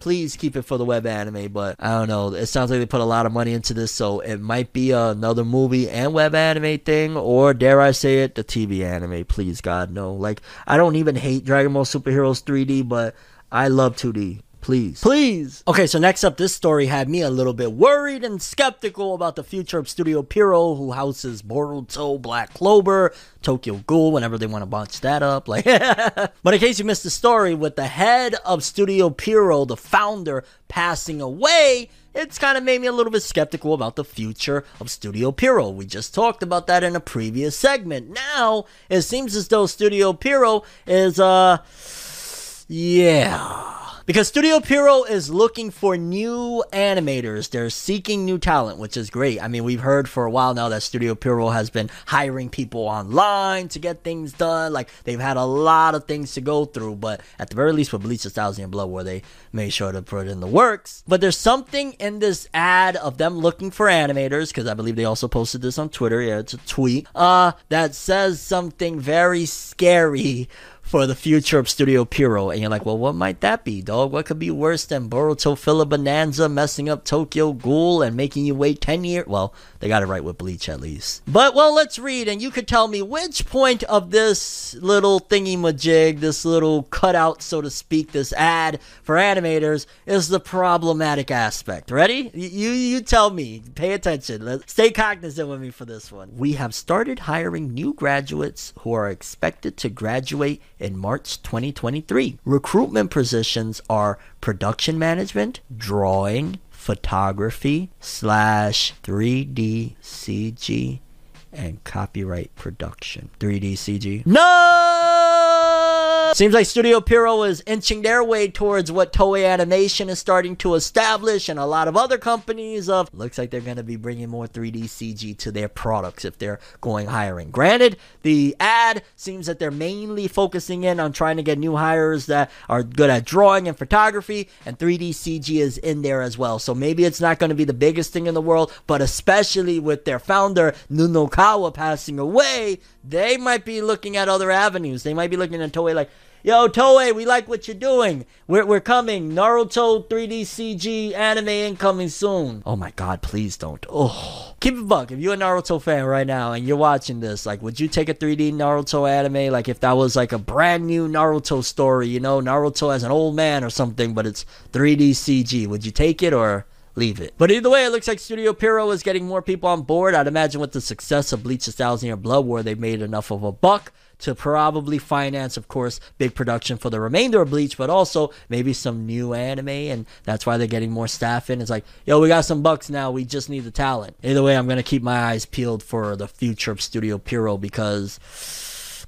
Please keep it for the web anime, but I don't know. It sounds like they put a lot of money into this, so it might be another movie and web anime thing, or dare I say it, the TV anime. Please, God, no. Like, I don't even hate Dragon Ball Superheroes 3D, but I love 2D. Please. Please. Okay, so next up, this story had me a little bit worried and skeptical about the future of Studio Pierrot, who houses Boruto, Black Clover, Tokyo Ghoul, whenever they want to bunch that up. Like, but in case you missed the story, with the head of Studio Pierrot, the founder, passing away, it's kind of made me a little bit skeptical about the future of Studio Pierrot. We just talked about that in a previous segment. Now, it seems as though Studio Pierrot is, uh, yeah. Because Studio Pierrot is looking for new animators. They're seeking new talent, which is great. I mean, we've heard for a while now that Studio Pierrot has been hiring people online to get things done. Like, they've had a lot of things to go through, but at the very least with Bleach 1000 and Blood, where they made sure to put in the works. But there's something in this ad of them looking for animators, because I believe they also posted this on Twitter. Yeah, it's a tweet. Uh, that says something very scary for the future of Studio Pierrot. And you're like, well, what might that be, dog? What could be worse than Boruto Filler Bonanza messing up Tokyo Ghoul and making you wait 10 years? Well, they got it right with Bleach at least. But, well, let's read, and you could tell me which point of this little thingy majig, this little cutout, so to speak, this ad for animators is the problematic aspect. Ready? You, you tell me. Pay attention. Let's stay cognizant with me for this one. We have started hiring new graduates who are expected to graduate in March 2023. Recruitment positions are production management, drawing, photography, slash 3D CG, and copyright production. 3D CG. No! Seems like Studio Pierrot is inching their way towards what Toei Animation is starting to establish, and a lot of other companies of looks like they're going to be bringing more 3D CG to their products if they're going hiring. Granted, the ad seems that they're mainly focusing in on trying to get new hires that are good at drawing and photography, and 3D CG is in there as well. So maybe it's not going to be the biggest thing in the world, but especially with their founder Nunokawa passing away, they might be looking at other avenues. They might be looking at Toei like, yo, Toei, we like what you're doing. We're, we're coming. Naruto 3D CG anime incoming soon. Oh my god, please don't. Oh. Keep it buck. If you're a Naruto fan right now and you're watching this, like, would you take a 3D Naruto anime? Like, if that was like a brand new Naruto story, you know, Naruto as an old man or something, but it's 3D CG, would you take it or leave it. But either way, it looks like Studio Pierrot is getting more people on board. I'd imagine with the success of Bleach: A Thousand Year Blood War, they made enough of a buck to probably finance, of course, big production for the remainder of Bleach, but also maybe some new anime, and that's why they're getting more staff in. It's like, yo, we got some bucks now, we just need the talent. Either way, I'm gonna keep my eyes peeled for the future of Studio Pierrot because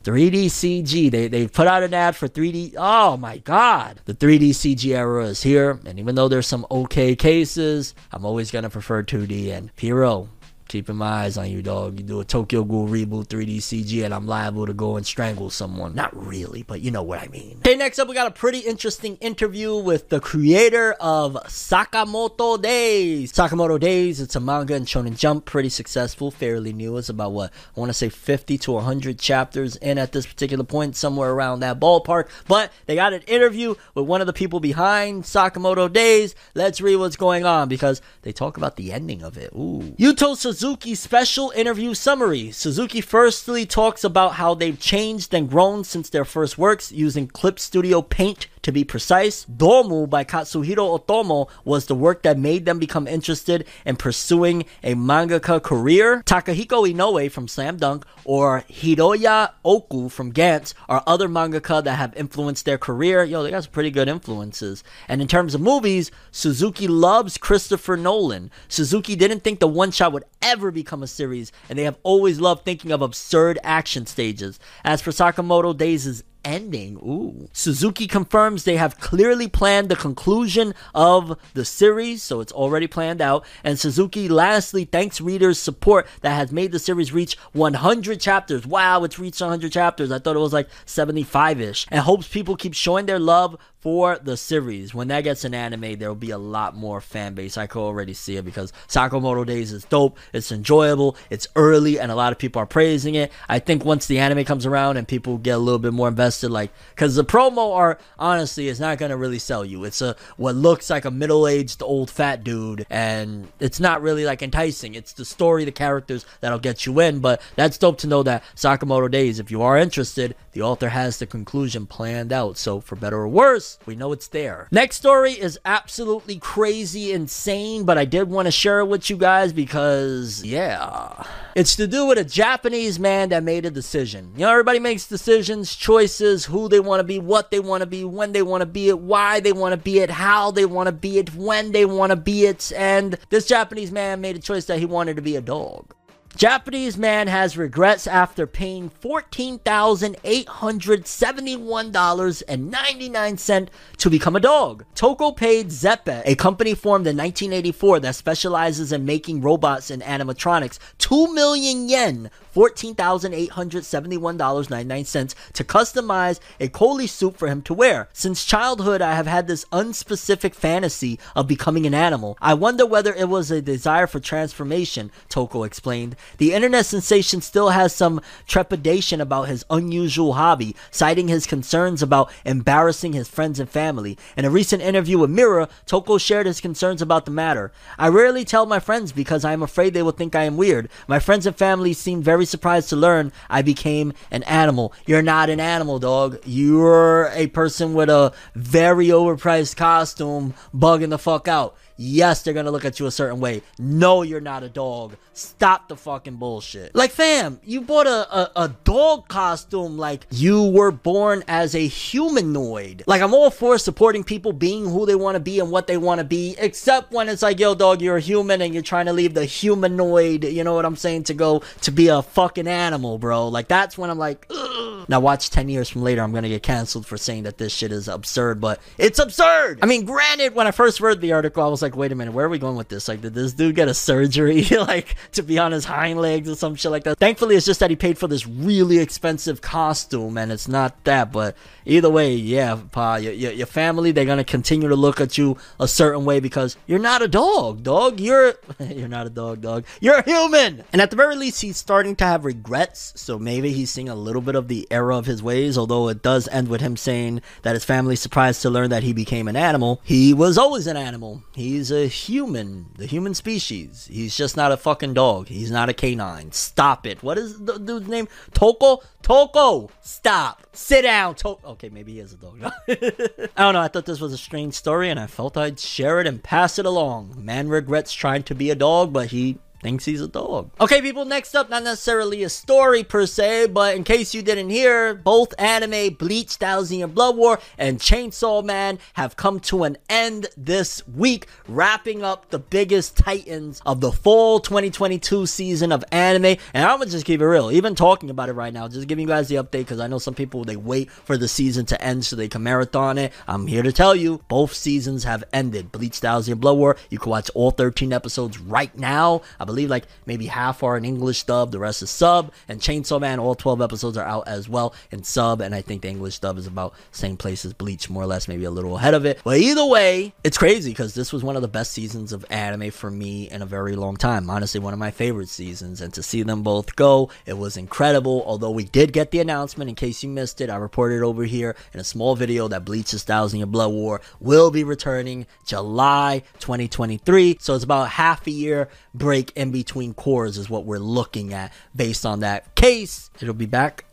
3D CG. They they put out an ad for 3D. Oh my god. The 3D CG era is here. And even though there's some okay cases, I'm always gonna prefer 2D and Pierrot. Keeping my eyes on you, dog. You do a Tokyo Ghoul reboot 3D CG, and I'm liable to go and strangle someone. Not really, but you know what I mean. Okay, next up, we got a pretty interesting interview with the creator of Sakamoto Days. Sakamoto Days, it's a manga in Shonen Jump, pretty successful, fairly new. It's about what I want to say 50 to 100 chapters in at this particular point, somewhere around that ballpark. But they got an interview with one of the people behind Sakamoto Days. Let's read what's going on because they talk about the ending of it. Ooh. Yuto Suzuki special interview summary. Suzuki firstly talks about how they've changed and grown since their first works using Clip Studio Paint to be precise. Domu by Katsuhiro Otomo was the work that made them become interested in pursuing a mangaka career. Takehiko Inoue from Slam Dunk or Hiroya Oku from Gantz are other mangaka that have influenced their career. Yo, they got some pretty good influences. And in terms of movies, Suzuki loves Christopher Nolan. Suzuki didn't think the one shot would ever become a series, and they have always loved thinking of absurd action stages. As for Sakamoto Days' ending. Ooh. Suzuki confirms they have clearly planned the conclusion of the series, so it's already planned out. And Suzuki lastly thanks readers' support that has made the series reach 100 chapters. Wow, it's reached 100 chapters. I thought it was like 75 ish. And hopes people keep showing their love for the series. When that gets an anime, there will be a lot more fan base. I could already see it because Sakamoto Days is dope. It's enjoyable. It's early, and a lot of people are praising it. I think once the anime comes around and people get a little bit more invested, like because the promo art honestly is not gonna really sell you. It's a what looks like a middle-aged old fat dude, and it's not really like enticing. It's the story, the characters that'll get you in. But that's dope to know that Sakamoto Days, if you are interested, the author has the conclusion planned out. So for better or worse we know it's there. Next story is absolutely crazy, insane, but I did want to share it with you guys because, yeah. It's to do with a Japanese man that made a decision. You know, everybody makes decisions, choices, who they want to be, what they want to be, when they want to be it, why they want to be it, how they want to be it, when they want to be it. And this Japanese man made a choice that he wanted to be a dog. Japanese man has regrets after paying $14,871.99 to become a dog. Toco paid Zeppet, a company formed in 1984 that specializes in making robots and animatronics, 2 million yen, $14,871.99 to customize a collie suit for him to wear. Since childhood, I have had this unspecific fantasy of becoming an animal. I wonder whether it was a desire for transformation, Toco explained. The internet sensation still has some trepidation about his unusual hobby, citing his concerns about embarrassing his friends and family. In a recent interview with Mirror, Toco shared his concerns about the matter. I rarely tell my friends because I am afraid they will think I am weird. My friends and family seem very surprised to learn I became an animal. You're not an animal, dog. You're a person with a very overpriced costume bugging the fuck out. Yes, they're gonna look at you a certain way. No, you're not a dog. Stop the fucking bullshit. Like, fam, you bought a, a, a dog costume like you were born as a humanoid. Like, I'm all for supporting people being who they wanna be and what they wanna be, except when it's like, yo, dog, you're a human and you're trying to leave the humanoid, you know what I'm saying, to go to be a fucking animal, bro. Like, that's when I'm like, Ugh. now watch 10 years from later, I'm gonna get canceled for saying that this shit is absurd, but it's absurd. I mean, granted, when I first read the article, I was like, wait a minute, where are we going with this? Like, did this dude get a surgery, like, to be on his hind legs or some shit like that? Thankfully, it's just that he paid for this really expensive costume, and it's not that. But either way, yeah, pa, your, your, your family, they're gonna continue to look at you a certain way because you're not a dog, dog. You're you're not a dog, dog. You're a human. And at the very least, he's starting to have regrets. So maybe he's seeing a little bit of the error of his ways, although it does end with him saying that his family's surprised to learn that he became an animal. He was always an animal. He's a human, the human species. He's just not a fucking dog. He's not a canine. Stop it. What is the dude's name? Toco? Toco! Stop. Sit down. To- okay, maybe he is a dog. I don't know. I thought this was a strange story and I felt I'd share it and pass it along. Man regrets trying to be a dog, but he thinks he's a dog. Okay, people, next up, not necessarily a story per se, but in case you didn't hear, both anime Bleach, Thousand Year Blood War, and Chainsaw Man have come to an end this week, wrapping up the biggest titans of the fall 2022 season of anime. And I'm gonna just keep it real, even talking about it right now, just giving you guys the update because I know some people they wait for the season to end so they can marathon it. I'm here to tell you, both seasons have ended. Bleach, Thousand Year Blood War, you can watch all 13 episodes right now. I believe like maybe half are in English dub, the rest is sub. And Chainsaw Man, all 12 episodes are out as well in sub. And I think the English dub is about same place as Bleach, more or less, maybe a little ahead of it. But either way, it's crazy because this was one of the best seasons of anime for me in a very long time. Honestly, one of my favorite seasons. And to see them both go, it was incredible. Although we did get the announcement, in case you missed it, I reported over here in a small video that Bleach: Bleach's Thousand Year Blood War will be returning July 2023. So it's about half a year break in between cours is what we're looking at based on that case. It'll be back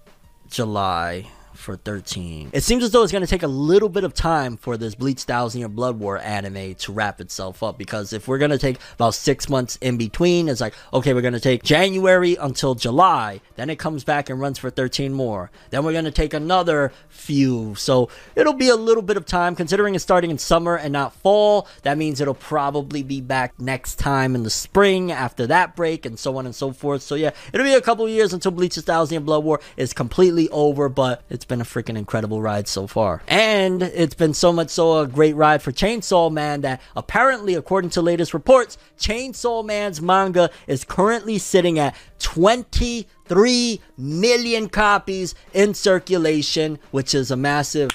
July for 13. It seems as though it's going to take a little bit of time for this Bleach Thousand Year Blood War anime to wrap itself up because if we're going to take about six months in between, it's like, okay, we're going to take January until July, then it comes back and runs for 13 more. Then we're going to take another few. So it'll be a little bit of time considering it's starting in summer and not fall. That means it'll probably be back next time in the spring after that break and so on and so forth. So yeah, it'll be a couple years until Bleach's Thousand Year Blood War is completely over, but it's been a freaking incredible ride so far. And it's been so much so a great ride for Chainsaw Man that apparently, according to latest reports, Chainsaw Man's manga is currently sitting at 23 million copies in circulation, which is a massive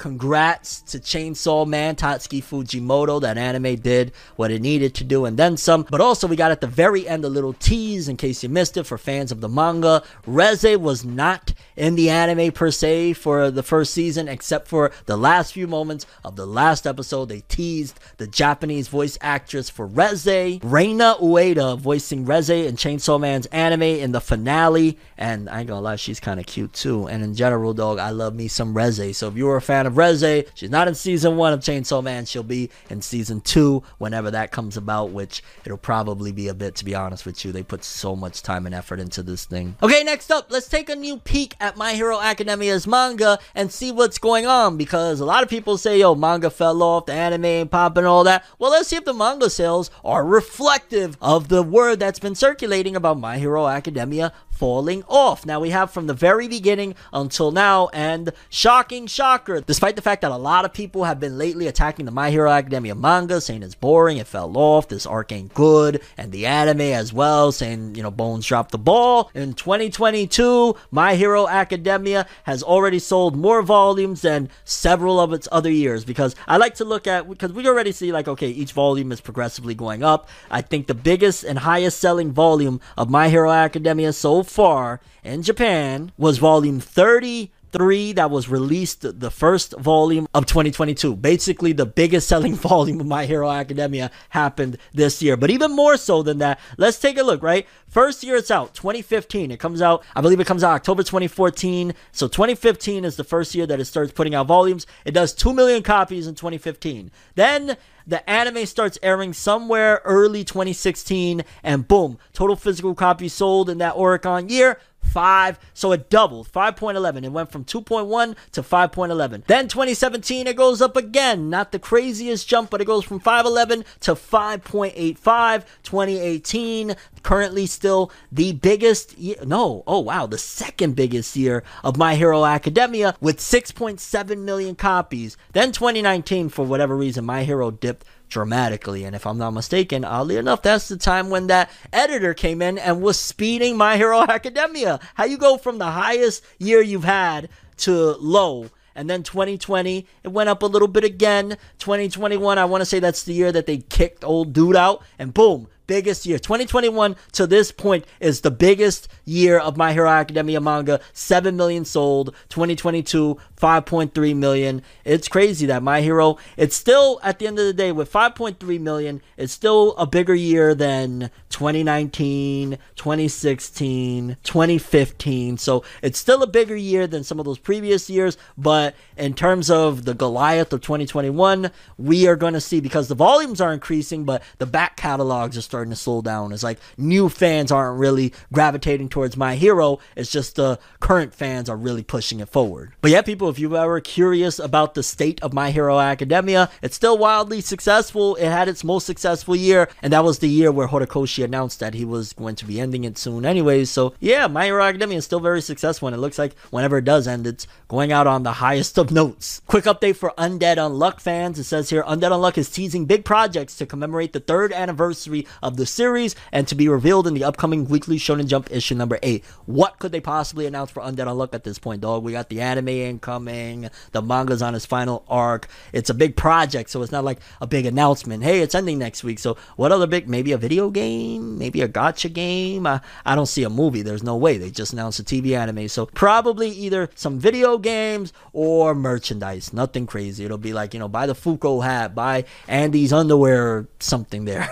Congrats to Chainsaw Man, Tatsuki Fujimoto. That anime did what it needed to do and then some. But also, we got at the very end a little tease in case you missed it for fans of the manga. Reze was not in the anime per se for the first season, except for the last few moments of the last episode. They teased the Japanese voice actress for Reze, Reina Ueda, voicing Reze in Chainsaw Man's anime in the finale. And I ain't gonna lie, she's kind of cute too. And in general, dog, I love me some Reze. So if you were a fan of Reze, she's not in season one of Chainsaw Man. She'll be in season two whenever that comes about, which it'll probably be a bit, to be honest with you. They put so much time and effort into this thing. Okay, next up, let's take a new peek at My Hero Academia's manga and see what's going on because a lot of people say, yo, manga fell off, the anime ain't popping, all that. Well, let's see if the manga sales are reflective of the word that's been circulating about My Hero Academia falling off. Now we have from the very beginning until now, and shocking shocker, despite the fact that a lot of people have been lately attacking the My Hero Academia manga, saying it's boring, it fell off, this arc ain't good, and the anime as well, saying, you know, Bones dropped the ball. In 2022, My Hero Academia has already sold more volumes than several of its other years because I like to look at, because we already see, like, okay, each volume is progressively going up. I think the biggest and highest selling volume of My Hero Academia so far in Japan was volume 30 3 that was released the first volume of 2022. Basically, the biggest selling volume of My Hero Academia happened this year. But even more so than that, let's take a look, right? First year it's out, 2015. It comes out, I believe it comes out October 2014. So 2015 is the first year that it starts putting out volumes. It does 2 million copies in 2015. Then the anime starts airing somewhere early 2016, and boom, total physical copies sold in that Oricon year. Five, so it doubled 5.11. It went from 2.1 to 5.11. Then 2017, it goes up again. Not the craziest jump, but it goes from 5.11 to 5.85. 2018, currently still the biggest year. No, oh wow, the second biggest year of My Hero Academia with 6.7 million copies. Then 2019, for whatever reason, My Hero dipped dramatically. And if I'm not mistaken, oddly enough, that's the time when that editor came in and was speeding My Hero Academia. How you go from the highest year you've had to low. And then 2020, it went up a little bit again. 2021, I want to say that's the year that they kicked old dude out. And boom, biggest year. 2021 to this point is the biggest year of My Hero Academia manga. 7 million sold. 2022, 5.3 million. It's crazy that My Hero, it's still, at the end of the day, with 5.3 million, it's still a bigger year than 2019, 2016, 2015. So it's still a bigger year than some of those previous years. But in terms of the Goliath of 2021, we are going to see because the volumes are increasing, but the back catalogs are starting to slow down. It's like new fans aren't really gravitating towards My Hero. It's just the current fans are really pushing it forward. But yeah, people, if you ever curious about the state of My Hero Academia, it's still wildly successful. It had its most successful year, and that was the year where Horikoshi announced that he was going to be ending it soon anyways. So yeah, My Hero Academia is still very successful, and it looks like whenever it does end, it's going out on the highest of notes. Quick update for Undead Unluck fans. It says here Undead Unluck is teasing big projects to commemorate the third anniversary of the series and to be revealed in the upcoming weekly Shonen Jump issue number 8. What could they possibly announce for Undead Unluck at this point, dog? We got the anime incoming, the manga's on its final arc. It's a big project, so it's not like a big announcement. Hey, it's ending next week. So what other big, maybe a video game, maybe a gacha game? I, I don't see a movie. There's no way. They just announced a TV anime. So probably either some video games or merchandise. Nothing crazy. It'll be like, you know, buy the Fuko hat, buy Andy's underwear, something there.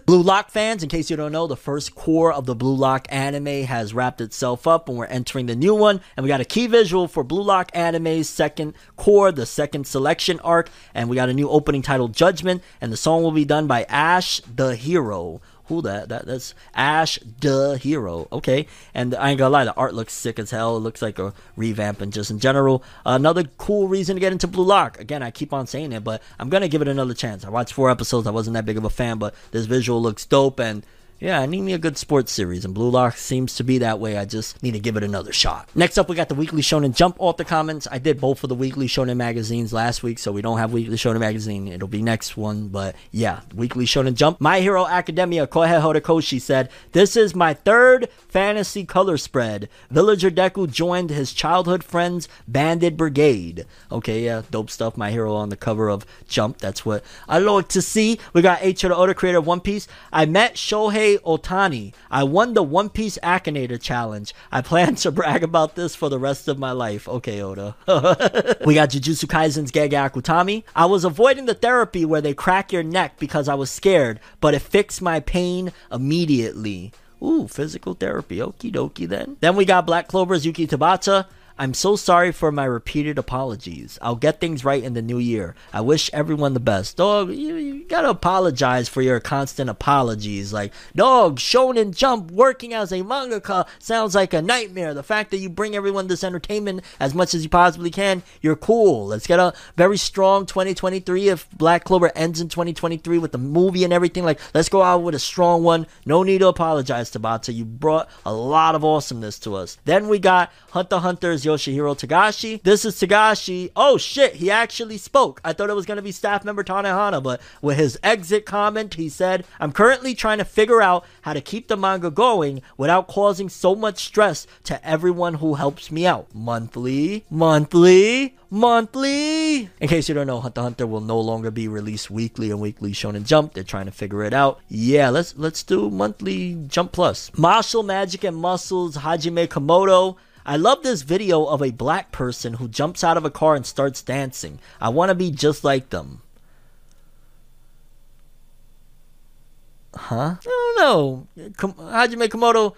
Blue Lock fans, in case you don't know, the first cour of the Blue Lock anime has wrapped itself up and we're entering the new one. And we got a key visual for Blue Lock anime's second cour, the second selection arc. And we got a new opening titled Judgment. And the song will be done by Ash the Hero. Who that? That that's Ash the Hero. Okay, and I ain't gonna lie, the art looks sick as hell. It looks like a revamp, and just in general, another cool reason to get into Blue Lock. Again, I keep on saying it, but I'm gonna give it another chance. I watched four episodes. I wasn't that big of a fan, but this visual looks dope, and yeah, I need me a good sports series, and Blue Lock seems to be that way. I just need to give it another shot. Next up, we got the Weekly Shonen Jump author comments. I did both of the Weekly Shonen magazines last week, so we don't have Weekly Shonen magazine. It'll be next one, but yeah, Weekly Shonen Jump. My Hero Academia, Kohei Horikoshi said, This is my third fantasy color spread. Villager Deku joined his childhood friend's Banded Brigade. Okay, yeah, dope stuff. My Hero on the cover of Jump. That's what I like to see. We got H. Oda, creator of One Piece. I met Shohei Otani. I won the One Piece Akinator Challenge. I plan to brag about this for the rest of my life. Okay, Oda. we got Jujutsu Kaisen's Gege Akutami. I was avoiding the therapy where they crack your neck because I was scared, but it fixed my pain immediately. Ooh, physical therapy. Okie dokie then. Then we got Black Clover's Yuki Tabata. I'm so sorry for my repeated apologies. I'll get things right in the new year. I wish everyone the best. Dog, you, you gotta apologize for your constant apologies. Like, dog, Shonen Jump working as a mangaka sounds like a nightmare. The fact that you bring everyone this entertainment as much as you possibly can, you're cool. Let's get a very strong 2023 if Black Clover ends in 2023 with the movie and everything. Like, let's go out with a strong one. No need to apologize, Tabata. You brought a lot of awesomeness to us. Then we got Hunter Hunter's Yoshihiro Togashi. This is Togashi. Oh shit, he actually spoke. I thought it was going to be staff member Tanehana, but with his exit comment, he said, I'm currently trying to figure out how to keep the manga going without causing so much stress to everyone who helps me out. Monthly, monthly, monthly. In case you don't know, Hunter Hunter will no longer be released weekly and weekly Shonen Jump. They're trying to figure it out. Yeah, let's let's do monthly Jump Plus. Mashle Magic and Muscles Hajime Komoto. I love this video of a black person who jumps out of a car and starts dancing. I want to be just like them. Huh? I don't know. Hajime Komoto,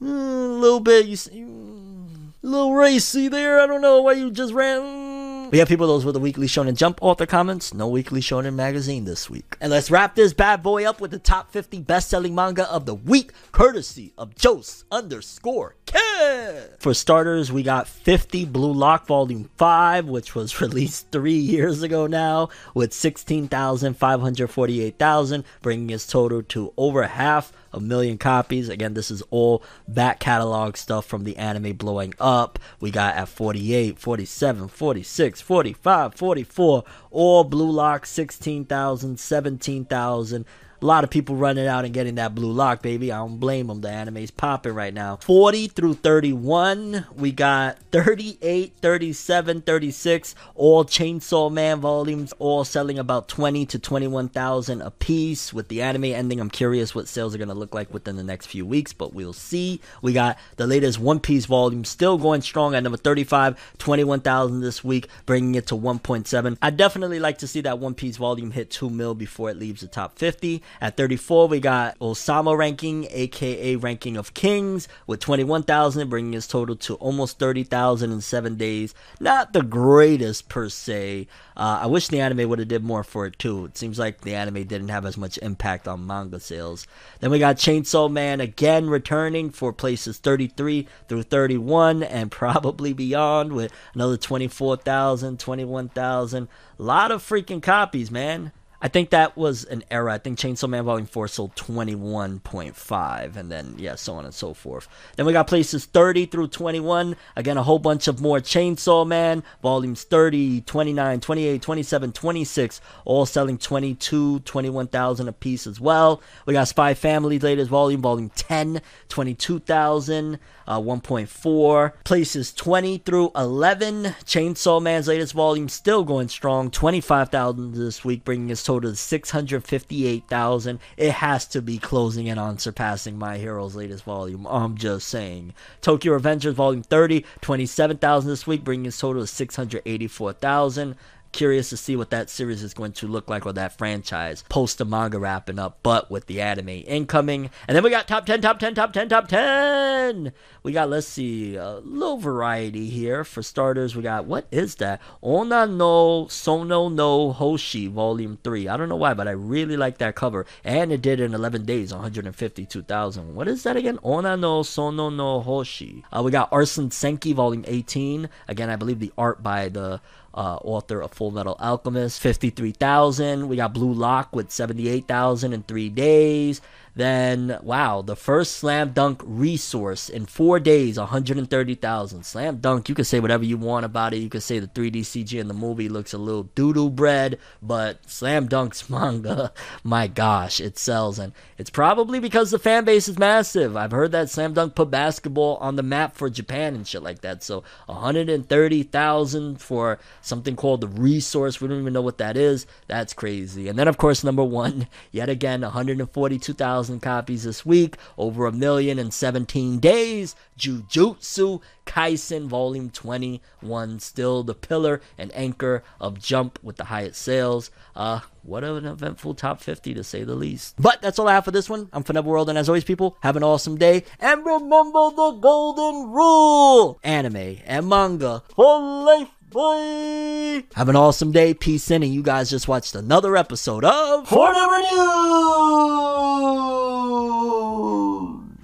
a little bit, you, a little racy there. I don't know why you just ran. Hmm. We have people, those were the Weekly Shonen Jump author comments. No Weekly Shonen magazine this week. And let's wrap this bad boy up with the top 50 best selling manga of the week, courtesy of Jose underscore Kid. For starters, we got 50 Blue Lock Volume 5, which was released three years ago now, with 16,548,000, bringing its total to over half a million copies. Again, this is all back catalog stuff from the anime blowing up. We got at 48, 47, 46, 45, 44, all Blue Lock 16,000, 17,000. A lot of people running out and getting that blue lock, baby. I don't blame them. The anime's popping right now. 40 through 31, we got 38, 37, 36, all Chainsaw Man volumes, all selling about 20 to 21,000 a piece. With the anime ending, I'm curious what sales are going to look like within the next few weeks, but we'll see. We got the latest One Piece volume still going strong at number 35, 21,000 this week, bringing it to 1.7. I definitely like to see that One Piece volume hit 2 mil before it leaves the top 50. At 34, we got Osama ranking, aka ranking of kings, with 21,000, bringing his total to almost 30,000 in seven days. Not the greatest per se. Uh, I wish the anime would have did more for it too. It seems like the anime didn't have as much impact on manga sales. Then we got Chainsaw Man again returning for places 33 through 31 and probably beyond with another 24,000, 21,000. A lot of freaking copies, man. I think that was an era. I think Chainsaw Man Volume 4 sold 21.5, and then, yeah, so on and so forth. Then we got places 30 through 21. Again, a whole bunch of more Chainsaw Man, volumes 30, 29, 28, 27, 26, all selling 22, 21,000 a piece as well. We got Spy Family latest volume, volume 10, 22,000. Uh, 1.4 places 20 through 11 chainsaw man's latest volume still going strong. 25000 this week bringing his total to 658000 it has to be closing in on surpassing my hero's latest volume. I'm just saying. Tokyo Revengers volume 30 27000 this week bringing his total to 684000 Curious to see what that series is going to look like or that franchise post the manga wrapping up, but with the anime incoming. And then we got top 10, top 10, top 10, top 10. We got, let's see, a little variety here. For starters, we got, what is that? Ona no Sono no Hoshi, Volume 3. I don't know why, but I really like that cover. And it did in 11 days, 152,000. What is that again? Ona no Sono no Hoshi. Uh, we got Arslan Senki, Volume 18. Again, I believe the art by the uh, author of Full Metal Alchemist, 53,000. We got Blue Lock with 78,000 in three days. Then, wow, the first Slam Dunk resource in four days, 130,000. Slam Dunk, you can say whatever you want about it. You can say the 3D CG in the movie looks a little doodle bread, but Slam Dunk's manga, my gosh, it sells. And it's probably because the fan base is massive. I've heard that Slam Dunk put basketball on the map for Japan and shit like that. So 130,000 for something called the resource. We don't even know what that is. That's crazy. And then, of course, number one, yet again, 142,000 copies this week, over a million in 17 days. Jujutsu Kaisen Volume 21, still the pillar and anchor of Jump with the highest sales. Uh, what an eventful top 50 to say the least. But that's all I have for this one. I'm Forever World, and as always, people, have an awesome day. And remember the golden rule anime and manga for life. Bye. Have an awesome day. Peace in. And you guys just watched another episode of Forever News.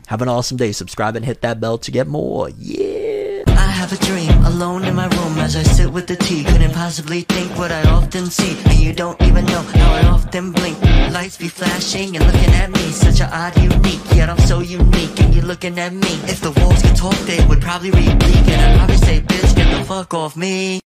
Have an awesome day. Subscribe and hit that bell to get more. Yeah. I have a dream, as I sit with the tea. Couldn't possibly think what I often see. And you don't even know how I often blink. Lights be flashing and looking at me. Such a odd, unique, yet I'm so unique. And you're looking at me. If the walls could talk, they would probably read bleak. And I'd probably say, bitch, get the fuck off me.